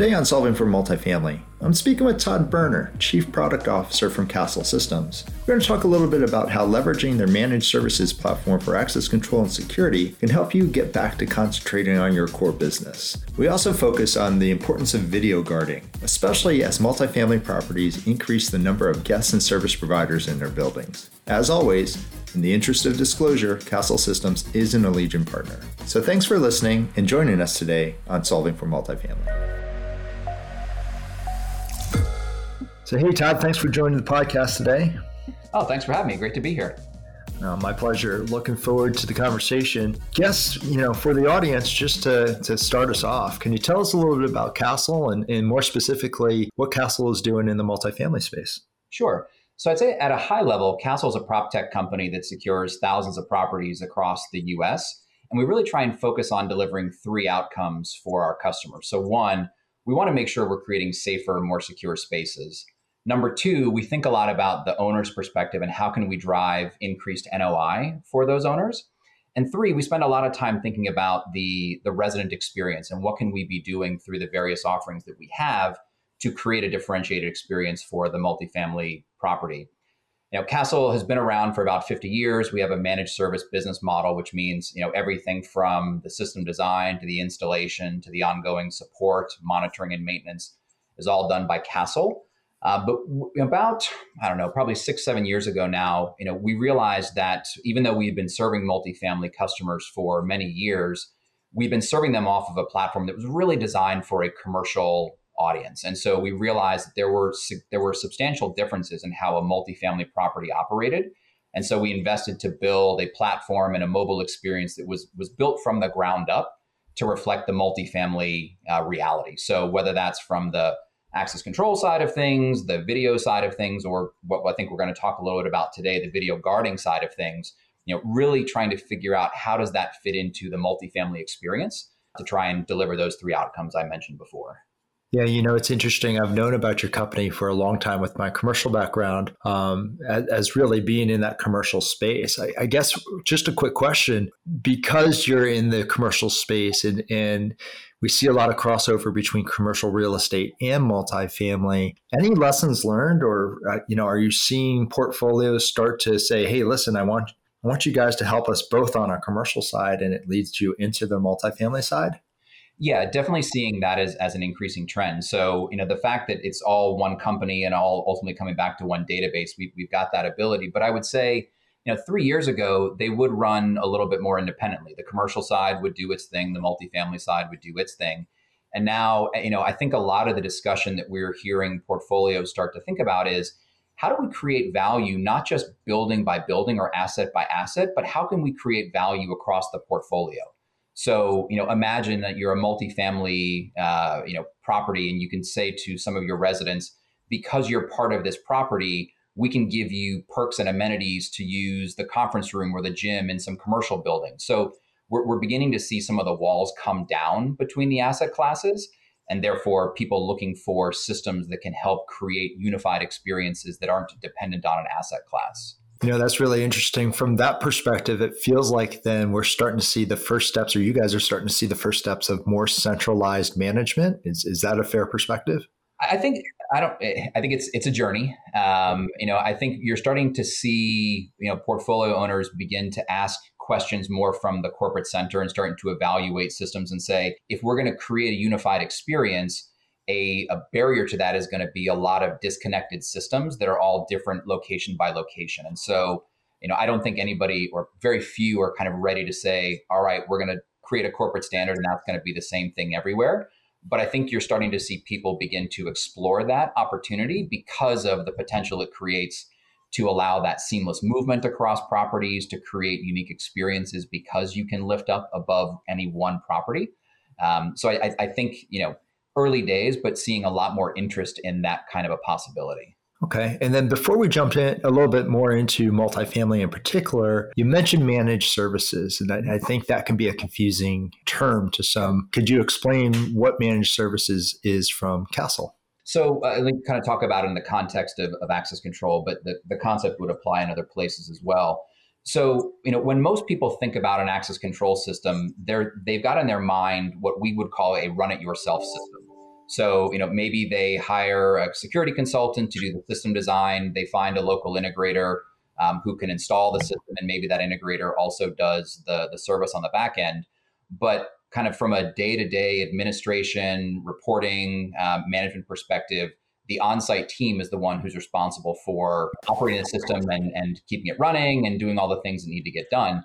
Today on Solving for Multifamily, I'm speaking with Todd Burner, Chief Product Officer from Kastle Systems. We're going to talk a little bit about how leveraging their managed services platform for access control and security can help you get back to concentrating on your core business. We also focus on the importance of video guarding, especially as multifamily properties increase the number of guests and service providers in their buildings. As always, in the interest of disclosure, Kastle Systems is an Allegion partner. So thanks for listening and joining us today on Solving for Multifamily. So, hey, Todd, thanks for joining the podcast today. Oh, thanks for having me. Great to be here. Uh, my pleasure. Looking forward to the conversation. Guess, you know, for the audience, just to, to start us off, can you tell us a little bit about Kastle and, and more specifically what Kastle is doing in the multifamily space? Sure. So I'd say at a high level, Kastle is a prop tech company that secures thousands of properties across the US. And we really try and focus on delivering three outcomes for our customers. So, one, we want to make sure we're creating safer, more secure spaces. Number two, we think a lot about the owner's perspective and how can we drive increased NOI for those owners. And three, we spend a lot of time thinking about the, the resident experience and what can we be doing through the various offerings that we have to create a differentiated experience for the multifamily property. You know, Kastle has been around for about 50 years. We have a managed service business model, which means, you know, everything from the system design to the installation to the ongoing support, monitoring, and maintenance is all done by Kastle. Uh, but w- about I don't know, probably six seven years ago now, you know, we realized that even though we've been serving multifamily customers for many years, we've been serving them off of a platform that was really designed for a commercial audience. And so we realized that there were there were substantial differences in how a multifamily property operated. And so we invested to build a platform and a mobile experience that was was built from the ground up to reflect the multifamily uh, reality. So whether that's from the access control side of things, the video side of things, or what I think we're going to talk a little bit about today, the video guarding side of things, you know, really trying to figure out how does that fit into the multifamily experience to try and deliver those three outcomes I mentioned before. Yeah, you know, it's interesting. I've known about your company for a long time with my commercial background, um, as, as, really being in that commercial space. I, I, guess just a quick question because you're in the commercial space and, and we see a lot of crossover between commercial real estate and multifamily. Any lessons learned, or uh, you know, are you seeing portfolios start to say, "Hey, listen, I want I want you guys to help us both on our commercial side," and it leads you into the multifamily side? Yeah, definitely seeing that as, as an increasing trend. So, you know, the fact that it's all one company and all ultimately coming back to one database, we, we've got that ability. But I would say, you know, three years ago, they would run a little bit more independently. The commercial side would do its thing, the multifamily side would do its thing. And now, eh, you know, I think a lot of the discussion that we're hearing portfolios start to think about is how do we create value, not just building by building or asset by asset, but how can we create value across the portfolio? So, you know, imagine that you're a multifamily, uh, you know, property, and you can say to some of your residents, because you're part of this property, we can give you perks and amenities to use the conference room or the gym in some commercial building. So we're, we're beginning to see some of the walls come down between the asset classes, and therefore people looking for systems that can help create unified experiences that aren't dependent on an asset class. You know, that's really interesting. From that perspective, it feels like then we're starting to see the first steps, or you guys are starting to see the first steps of more centralized management. Is, is that a fair perspective? I think I don't. I think it's it's a journey. Um, you know, I think you're starting to see you know portfolio owners begin to ask questions more from the corporate center and starting to evaluate systems and say, if we're going to create a unified experience, a, a barrier to that is going to be a lot of disconnected systems that are all different location by location. And so, you know, I don't think anybody or very few are kind of ready to say, all right, we're going to create a corporate standard and that's going to be the same thing everywhere. But I think you're starting to see people begin to explore that opportunity because of the potential it creates to allow that seamless movement across properties, to create unique experiences because you can lift up above any one property. Um, so I, I think, you know, early days, but seeing a lot more interest in that kind of a possibility. Okay. And then before we jump in a little bit more into multifamily in particular, you mentioned managed services. And I, I, think that can be a confusing term to some. Could you explain what managed services is from Kastle? So uh, me kind of talk about it in the context of, of access control, but the, the concept would apply in other places as well. So, you know, when most people think about an access control system, they're they've got in their mind what we would call a run it yourself system. So, you know, maybe they hire a security consultant to do the system design. They find a local integrator um, who can install the system, and maybe that integrator also does the the service on the back end. But kind of from a day to day administration, reporting, uh, management perspective, the on-site team is the one who's responsible for operating the system and, and keeping it running and doing all the things that need to get done.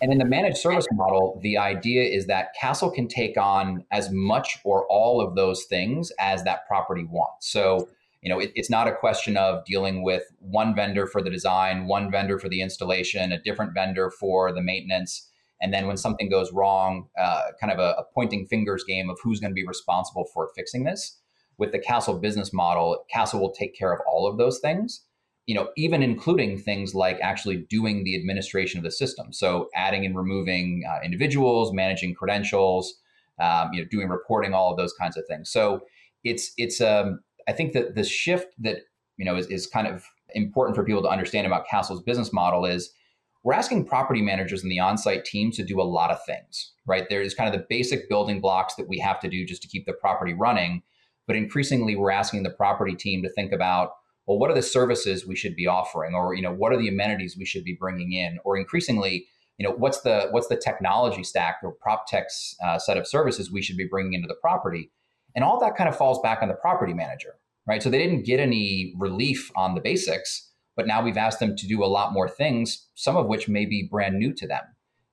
And in the managed service model, the idea is that Kastle can take on as much or all of those things as that property wants. So, you know, it, it's not a question of dealing with one vendor for the design, one vendor for the installation, a different vendor for the maintenance. And then when something goes wrong, uh, kind of a, a pointing fingers game of who's going to be responsible for fixing this. With the Kastle business model, Kastle will take care of all of those things you know, even including things like actually doing the administration of the system. So adding and removing uh, individuals, managing credentials, um, you know, doing reporting, all of those kinds of things. So it's it's um, I think that the shift that you know is, is kind of important for people to understand about Kastle's business model is we're asking property managers and the on-site teams to do a lot of things, right? There's kind of the basic building blocks that we have to do just to keep the property running, but increasingly we're asking the property team to think about well, what are the services we should be offering, or you know, what are the amenities we should be bringing in, or increasingly, you know, what's the what's the technology stack or prop tech's uh, set of services we should be bringing into the property, and all that kind of falls back on the property manager, right? So they didn't get any relief on the basics, but now we've asked them to do a lot more things, some of which may be brand new to them.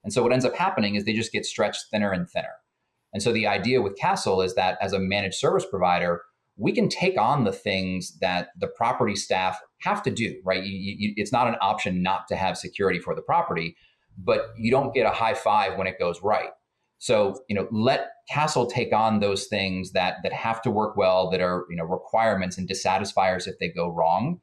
And so what ends up happening is they just get stretched thinner and thinner. And so the idea with Kastle is that as a managed service provider, we can take on the things that the property staff have to do, right? You, you, it's not an option not to have security for the property, but you don't get a high five when it goes right. So, you know, let Kastle take on those things that that have to work well, that are, you know, requirements and dissatisfiers if they go wrong.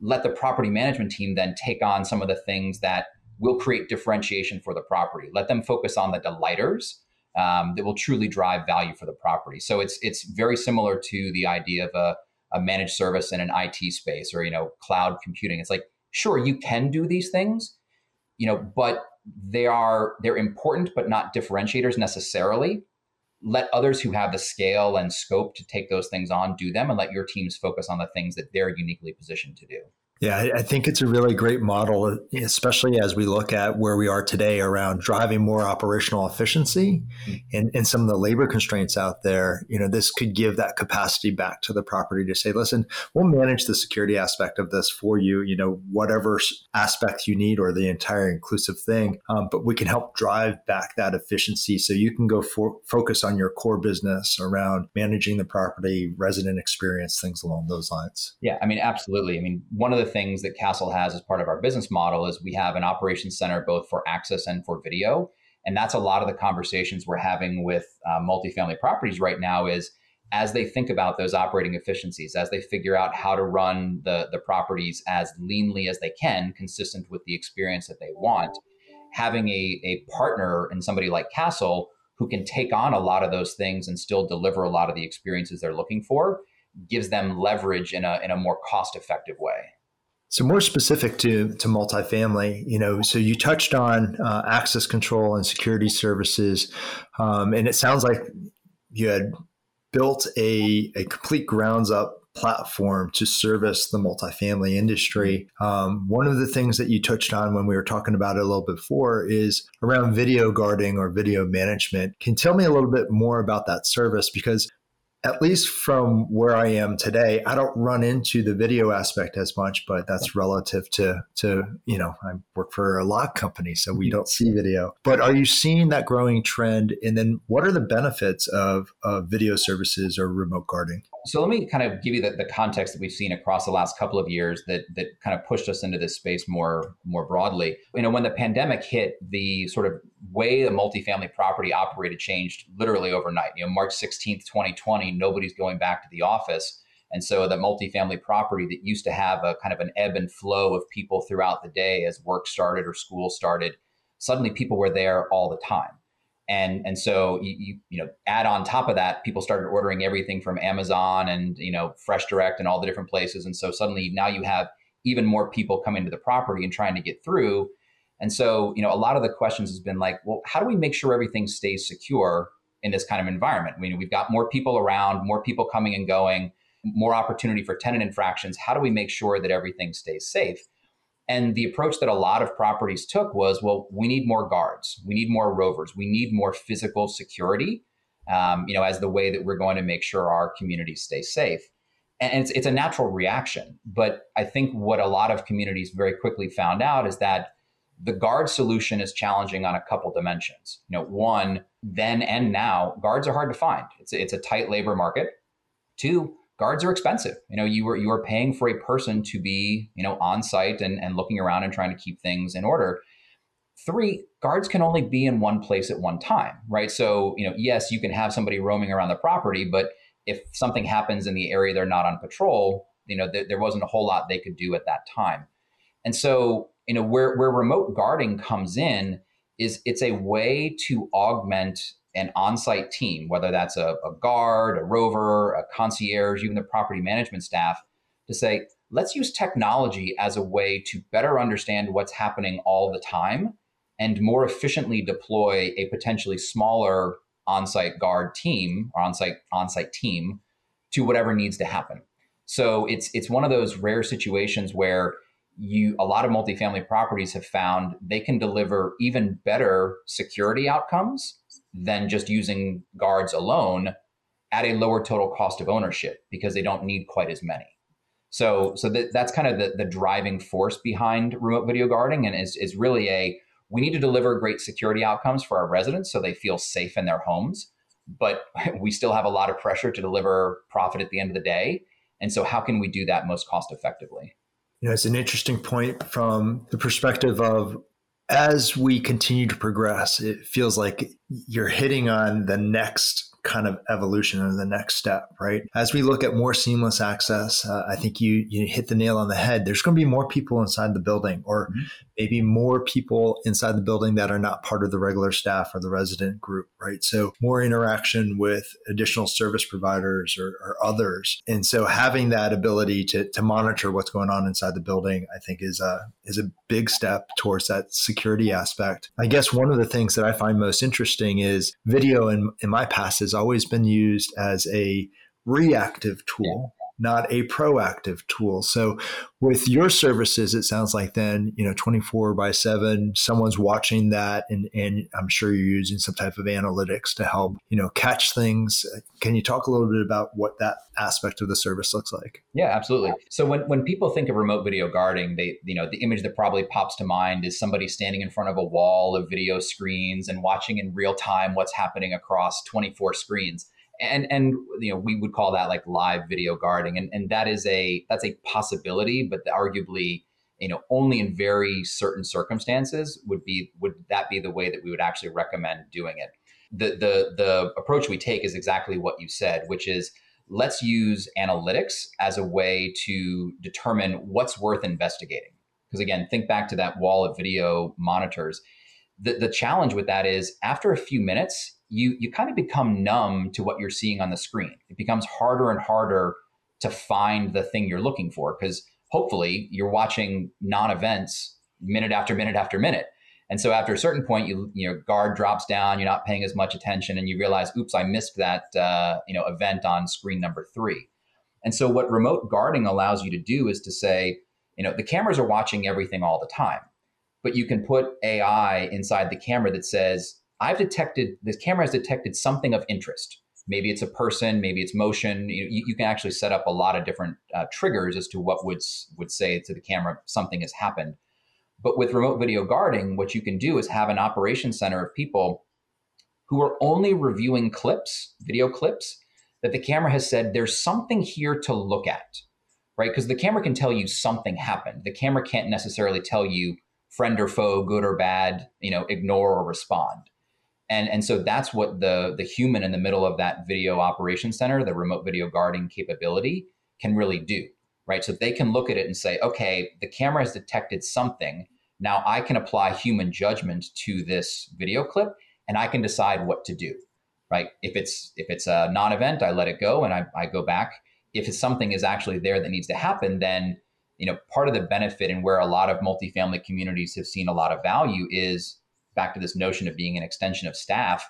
Let the property management team then take on some of the things that will create differentiation for the property. Let them focus on the delighters um, that will truly drive value for the property. So it's it's very similar to the idea of a, a managed service in an IT space or you know cloud computing. It's like sure you can do these things, you know, but they are they're important but not differentiators necessarily. Let others who have the scale and scope to take those things on do them, and let your teams focus on the things that they're uniquely positioned to do. Yeah, I think it's a really great model, especially as we look at where we are today around driving more operational efficiency mm-hmm. and, and some of the labor constraints out there. You know, this could give that capacity back to the property to say, listen, we'll manage the security aspect of this for you, you know, whatever aspect you need or the entire inclusive thing. Um, but we can help drive back that efficiency so you can go for, focus on your core business around managing the property, resident experience, things along those lines. Yeah, I mean, absolutely. I mean, one of the the things that Kastle has as part of our business model is we have an operations center both for access and for video. And that's a lot of the conversations we're having with uh, multifamily properties right now is as they think about those operating efficiencies, as they figure out how to run the, the properties as leanly as they can, consistent with the experience that they want, having a, a partner and somebody like Kastle who can take on a lot of those things and still deliver a lot of the experiences they're looking for gives them leverage in a, in a more cost effective way. So more specific to to multifamily, you know, so you touched on uh, access control and security services, um, and it sounds like you had built a a complete grounds up platform to service the multifamily industry. Um, one of the things that you touched on when we were talking about it a little bit before is around video guarding or video management. Can tell me a little bit more about that service? Because at least from where I am today, I don't run into the video aspect as much, but that's relative to to you know I work for a lock company, so we mm-hmm. don't see video. But are you seeing that growing trend? And then what are the benefits of, of video services or remote guarding? So let me kind of give you the, the context that we've seen across the last couple of years that that kind of pushed us into this space more more broadly. You know, when the pandemic hit, the sort of way the multifamily property operated changed literally overnight. You know, March 16th, 2020, nobody's going back to the office. And so the multifamily property that used to have a kind of an ebb and flow of people throughout the day as work started or school started, suddenly people were there all the time and and so you, you, you know add on top of that people started ordering everything from amazon and you know fresh direct and all the different places and so suddenly now you have even more people coming to the property and trying to get through and so you know a lot of the questions has been like well how do we make sure everything stays secure in this kind of environment. I mean, we've got more people around, more people coming and going, more opportunity for tenant infractions. How do we make sure that everything stays safe? And the approach that a lot of properties took was, well, we need more guards, we need more rovers, we need more physical security, um, you know, as the way that we're going to make sure our communities stay safe. And it's, it's a natural reaction. But I think what a lot of communities very quickly found out is that the guard solution is challenging on a couple dimensions. You know, one, then and now, guards are hard to find. It's a, it's a tight labor market. Two, guards are expensive. You know, you are you are paying for a person to be, you know, on site and, and looking around and trying to keep things in order. Three, guards can only be in one place at one time, right? So, you know, yes, you can have somebody roaming around the property, but if something happens in the area they're not on patrol, you know, th- there wasn't a whole lot they could do at that time. And so you know where where remote guarding comes in is it's a way to augment an on-site team whether that's a, a guard a rover a concierge even the property management staff to say let's use technology as a way to better understand what's happening all the time and more efficiently deploy a potentially smaller on-site guard team or on-site on-site team to whatever needs to happen. So it's it's one of those rare situations where you a lot of multifamily properties have found they can deliver even better security outcomes than just using guards alone at a lower total cost of ownership because they don't need quite as many. So, so that, that's kind of the, the driving force behind remote video guarding and is, is really a we need to deliver great security outcomes for our residents so they feel safe in their homes, but we still have a lot of pressure to deliver profit at the end of the day. And so, how can we do that most cost effectively? You know, it's an interesting point from the perspective of as we continue to progress, it feels like you're hitting on the next kind of evolution or the next step, right? As we look at more seamless access, uh, I think you you hit the nail on the head. There's going to be more people inside the building, or mm-hmm. Maybe more people inside the building that are not part of the regular staff or the resident group, right? So more interaction with additional service providers or, or others, and so having that ability to to monitor what's going on inside the building, I think is a is a big step towards that security aspect. I guess one of the things that I find most interesting is video in, in my past has always been used as a reactive tool. Not a proactive tool. So with your services, it sounds like then, you know, 24 by seven, someone's watching that and, and I'm sure you're using some type of analytics to help, you know, catch things. Can you talk a little bit about what that aspect of the service looks like? Yeah, absolutely. So when, when people think of remote video guarding, they, you know, the image that probably pops to mind is somebody standing in front of a wall of video screens and watching in real time what's happening across 24 screens and and you know we would call that like live video guarding and and that is a that's a possibility but arguably you know only in very certain circumstances would be would that be the way that we would actually recommend doing it. The the the approach we take is exactly what you said which is let's use analytics as a way to determine what's worth investigating. Because again think back to that wall of video monitors. The, the challenge with that is after a few minutes you you kind of become numb to what you're seeing on the screen. It becomes harder and harder to find the thing you're looking for because hopefully you're watching non-events minute after minute after minute. And so after a certain point, you your guard drops down. You're not paying as much attention, and you realize, "Oops, I missed that uh, you know event on screen number three. And so what remote guarding allows you to do is to say, you know, the cameras are watching everything all the time, but you can put AI inside the camera that says, I've detected this camera has detected something of interest. Maybe it's a person, maybe it's motion. You, you can actually set up a lot of different uh, triggers as to what would would say to the camera something has happened. But with remote video guarding, what you can do is have an operation center of people who are only reviewing clips, video clips, that the camera has said there's something here to look at, right? Because the camera can tell you something happened. The camera can't necessarily tell you friend or foe, good or bad, you know, ignore or respond and and so that's what the the human in the middle of that video operation center the remote video guarding capability can really do right? So they can look at it and say okay the camera has detected something. Now i can apply human judgment to this video clip and i can decide what to do right? If it's if it's a non-event i let it go and i, I go back. If something is actually there that needs to happen then you know part of the benefit and where a lot of multifamily communities have seen a lot of value is back to this notion of being an extension of staff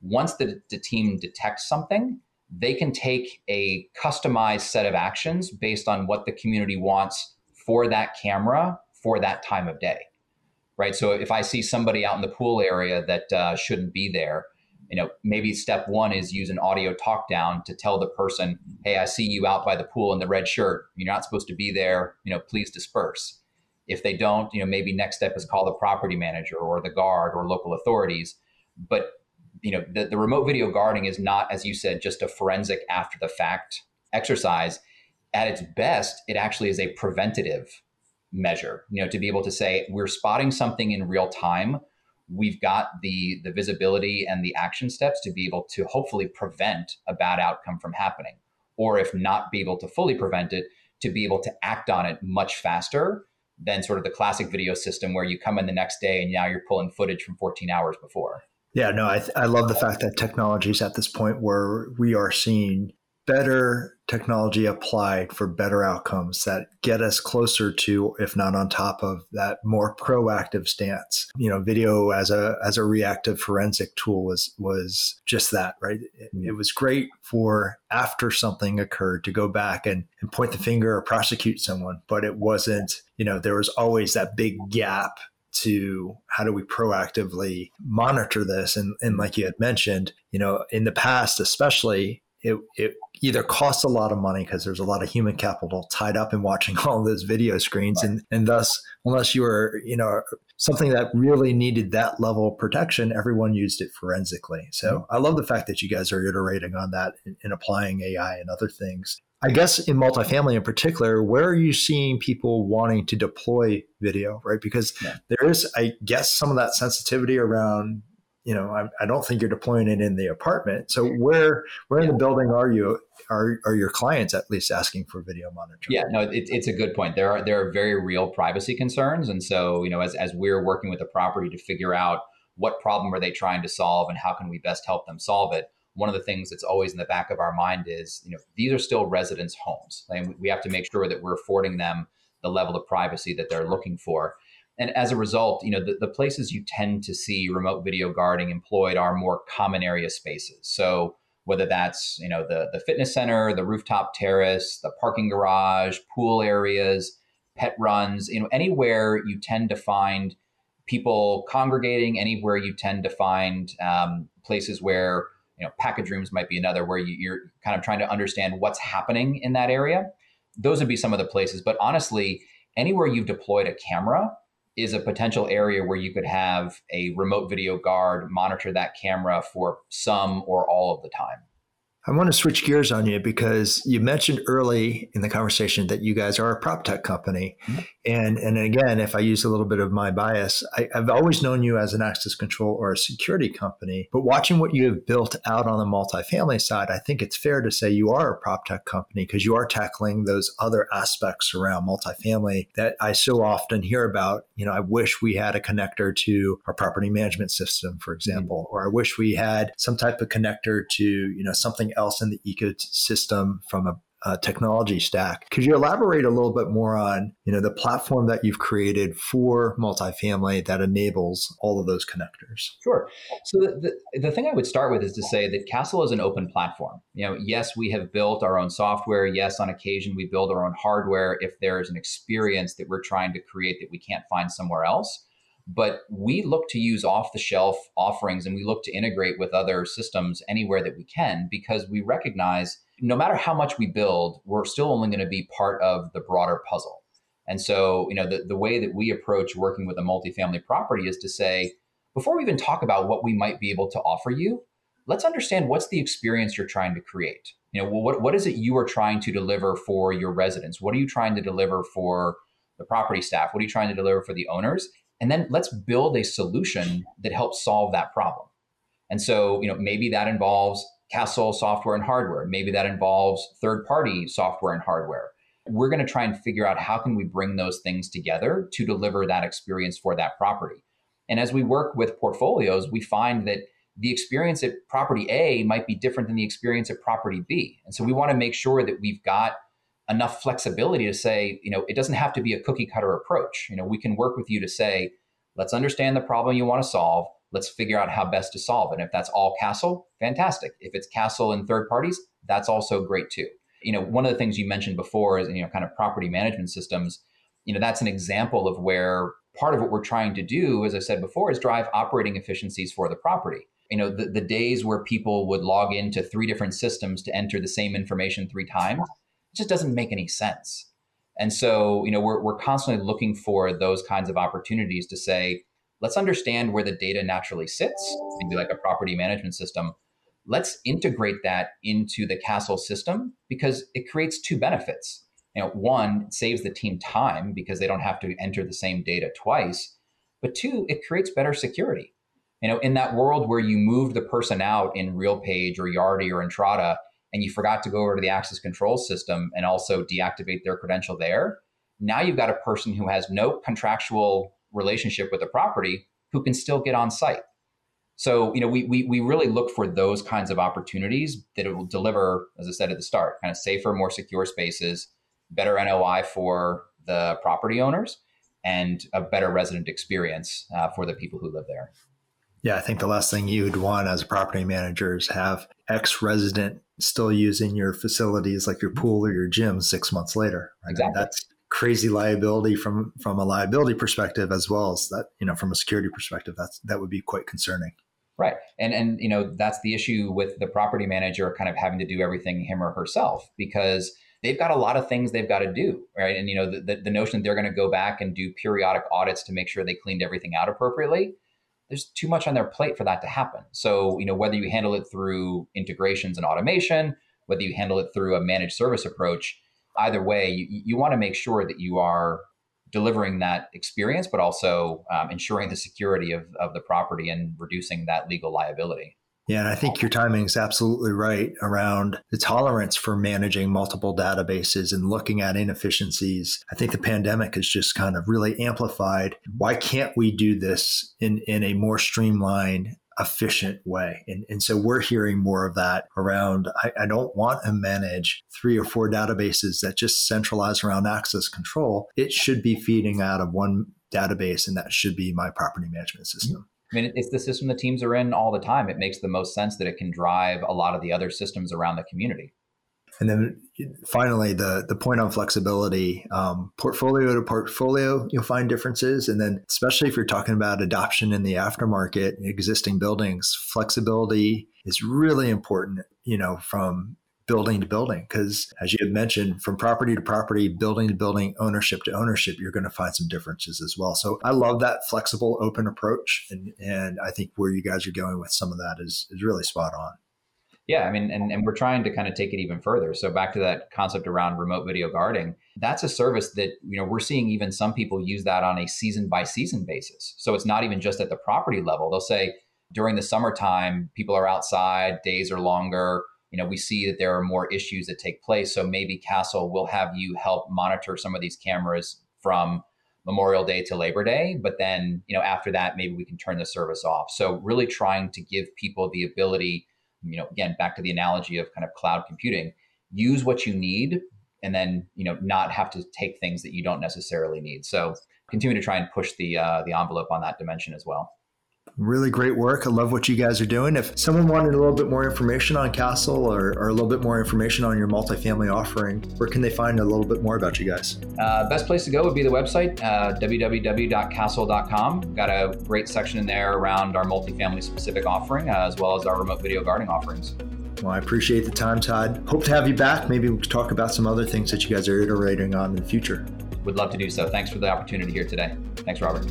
once the, the team detects something, they can take a customized set of actions based on what the community wants for that camera for that time of day. Right. So if I see somebody out in the pool area that uh, shouldn't be there, you know, maybe step one is use an audio talk down to tell the person, hey, I see you out by the pool in the red shirt. You're not supposed to be there. You know, please disperse. If they don't, you know, maybe next step is call the property manager or the guard or local authorities. But you know, the, the remote video guarding is not, as you said, just a forensic after the fact exercise. At its best, it actually is a preventative measure. You know, to be able to say we're spotting something in real time, we've got the the visibility and the action steps to be able to hopefully prevent a bad outcome from happening, or if not be able to fully prevent it, to be able to act on it much faster than sort of the classic video system where you come in the next day and now you're pulling footage from 14 hours before. Yeah, no, I, I love the fact that technology is at this point where we are seeing better technology applied for better outcomes that get us closer to if not on top of that more proactive stance. You know video as a as a reactive forensic tool was was just that right? It, hmm. it was great for after something occurred to go back and, and point the finger or prosecute someone but it wasn't you know there was always that big gap to how do we proactively monitor this? And, and like you had mentioned you know in the past especially it, it either costs a lot of money because there's a lot of human capital tied up in watching all those video screens right. and and thus unless you were you know something that really needed that level of protection everyone used it forensically so mm-hmm. i love the fact that you guys are iterating on that and applying ai and other things I guess in multifamily in particular, where are you seeing people wanting to deploy video, right? Because yeah. there is, I guess, some of that sensitivity around, you know, I, I, don't think you're deploying it in the apartment. So where where in the building are you? Are are your clients at least asking for video monitoring? Yeah, no, it, it's a good point. There are there are very real privacy concerns, and so you know, as as we're working with the property to figure out what problem are they trying to solve and how can we best help them solve it one of the things that's always in the back of our mind is, you know, these are still residents' homes. And we have to make sure that we're affording them the level of privacy that they're looking for. And as a result, you know, the, the places you tend to see remote video guarding employed are more common area spaces. So whether that's, you know, the, the fitness center, the rooftop terrace, the parking garage, pool areas, pet runs, you know, anywhere you tend to find people congregating, anywhere you tend to find um, places where you know package rooms might be another where you, are kind of trying to understand what's happening in that area those would be some of the places but honestly anywhere you've deployed a camera is a potential area where you could have a remote video guard monitor that camera for some or all of the time I want to switch gears on you because you mentioned early in the conversation that you guys are a prop tech company. Mm-hmm. And, and again, if I use a little bit of my bias, I, have always known you as an access control or a security company. But watching what you have built out on the multifamily side, I think it's fair to say you are a prop tech company because you are tackling those other aspects around multifamily that I so often hear about. You know, I wish we had a connector to our property management system, for example, mm-hmm. or I wish we had some type of connector to, you know, something else in the ecosystem from a technology stack. Could you elaborate a little bit more on, you know, the platform that you've created for multifamily that enables all of those connectors? Sure. So the, the, the thing I would start with is to say that Kastle is an open platform. You know, yes, we have built our own software. Yes, on occasion we build our own hardware if there's an experience that we're trying to create that we can't find somewhere else but we look to use off the shelf offerings and we look to integrate with other systems anywhere that we can because we recognize no matter how much we build, we're still only going to be part of the broader puzzle. And so, you know, the, the way that we approach working with a multifamily property is to say, before we even talk about what we might be able to offer you, let's understand what's the experience you're trying to create. You know, what, what is it you are trying to deliver for your residents? What are you trying to deliver for the property staff? What are you trying to deliver for the owners? And then let's build a solution that helps solve that problem. And so, you know, maybe that involves Kastle software and hardware. Maybe that involves third-party software and hardware. We're going to try and figure out how can we bring those things together to deliver that experience for that property. And as we work with portfolios, we find that the experience at property A might be different than the experience at property B. And so we want to make sure that we've got enough flexibility to say, you know, it doesn't have to be a cookie cutter approach. You know, we can work with you to say, let's understand the problem you want to solve. Let's figure out how best to solve. And if that's all Kastle, fantastic. If it's Kastle and third parties, that's also great too. You know, one of the things you mentioned before is, you know, kind of property management systems. You know, that's an example of where part of what we're trying to do, as I said before, is drive operating efficiencies for the property. You know, the, the days where people would log into three different systems to enter the same information three times, just doesn't make any sense. And so, you know, we're, we're constantly looking for those kinds of opportunities to say, let's understand where the data naturally sits, maybe like a property management system. Let's integrate that into the Kastle system because it creates two benefits. You know, one, it saves the team time because they don't have to enter the same data twice. But two, it creates better security. You know, in that world where you moved the person out in RealPage or Yardi or Entrata, and you forgot to go over to the access control system and also deactivate their credential there, now you've got a person who has no contractual relationship with the property who can still get on site. So, you know, we, we, we really look for those kinds of opportunities that it will deliver, as I said at the start, kind of safer, more secure spaces, better NOI for the property owners, and a better resident experience uh, for the people who live there. Yeah, I think the last thing you'd want as a property manager is have ex resident still using your facilities like your pool or your gym six months later. Right? Exactly. That's crazy liability from from a liability perspective as well as that you know from a security perspective that's that would be quite concerning right and and you know that's the issue with the property manager kind of having to do everything him or herself because they've got a lot of things they've got to do right and you know the, the, the notion that they're going to go back and do periodic audits to make sure they cleaned everything out appropriately there's too much on their plate for that to happen. So, you know, whether you handle it through integrations and automation, whether you handle it through a managed service approach, either way, you, you want to make sure that you are delivering that experience, but also um, ensuring the security of, of the property and reducing that legal liability. Yeah, and I think your timing is absolutely right around the tolerance for managing multiple databases and looking at inefficiencies. I think the pandemic has just kind of really amplified why can't we do this in, in a more streamlined, efficient way? And, and so we're hearing more of that around I, I don't want to manage three or four databases that just centralize around access control. It should be feeding out of one database, and that should be my property management system. I mean, it's the system the teams are in all the time. It makes the most sense that it can drive a lot of the other systems around the community. And then finally, the the point on flexibility, um, portfolio to portfolio, you'll find differences. And then, especially if you're talking about adoption in the aftermarket, existing buildings, flexibility is really important. You know, from building to building. Because as you had mentioned from property to property building to building ownership to ownership you're going to find some differences as well. So i love that flexible open approach and, and i think where you guys are going with some of that is, is really spot on. Yeah i mean and, and we're trying to kind of take it even further. So back to that concept around remote video guarding that's a service that you know we're seeing even some people use that on a season by season basis. So it's not even just at the property level. They'll say during the summertime people are outside days are longer you know, we see that there are more issues that take place. So maybe Kastle will have you help monitor some of these cameras from Memorial Day to Labor Day, but then, you know, after that, maybe we can turn the service off. So really trying to give people the ability, you know, again, back to the analogy of kind of cloud computing, use what you need and then, you know, not have to take things that you don't necessarily need. So continue to try and push the uh, the envelope on that dimension as well. Really great work. I love what you guys are doing. If someone wanted a little bit more information on Kastle or, or a little bit more information on your multifamily offering, where can they find a little bit more about you guys? Uh, best place to go would be the website, uh, www.kastle.com. Got a great section in there around our multifamily specific offering, uh, as well as our remote video guarding offerings. Well, I appreciate the time, Todd. Hope to have you back. Maybe we can talk about some other things that you guys are iterating on in the future. Would love to do so. Thanks for the opportunity here today. Thanks, Robert.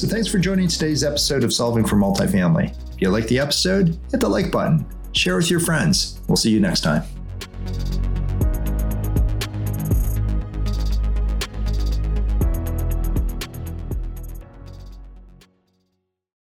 So thanks for joining today's episode of Solving for Multifamily. If you like the episode, hit the like button, share with your friends. We'll see you next time.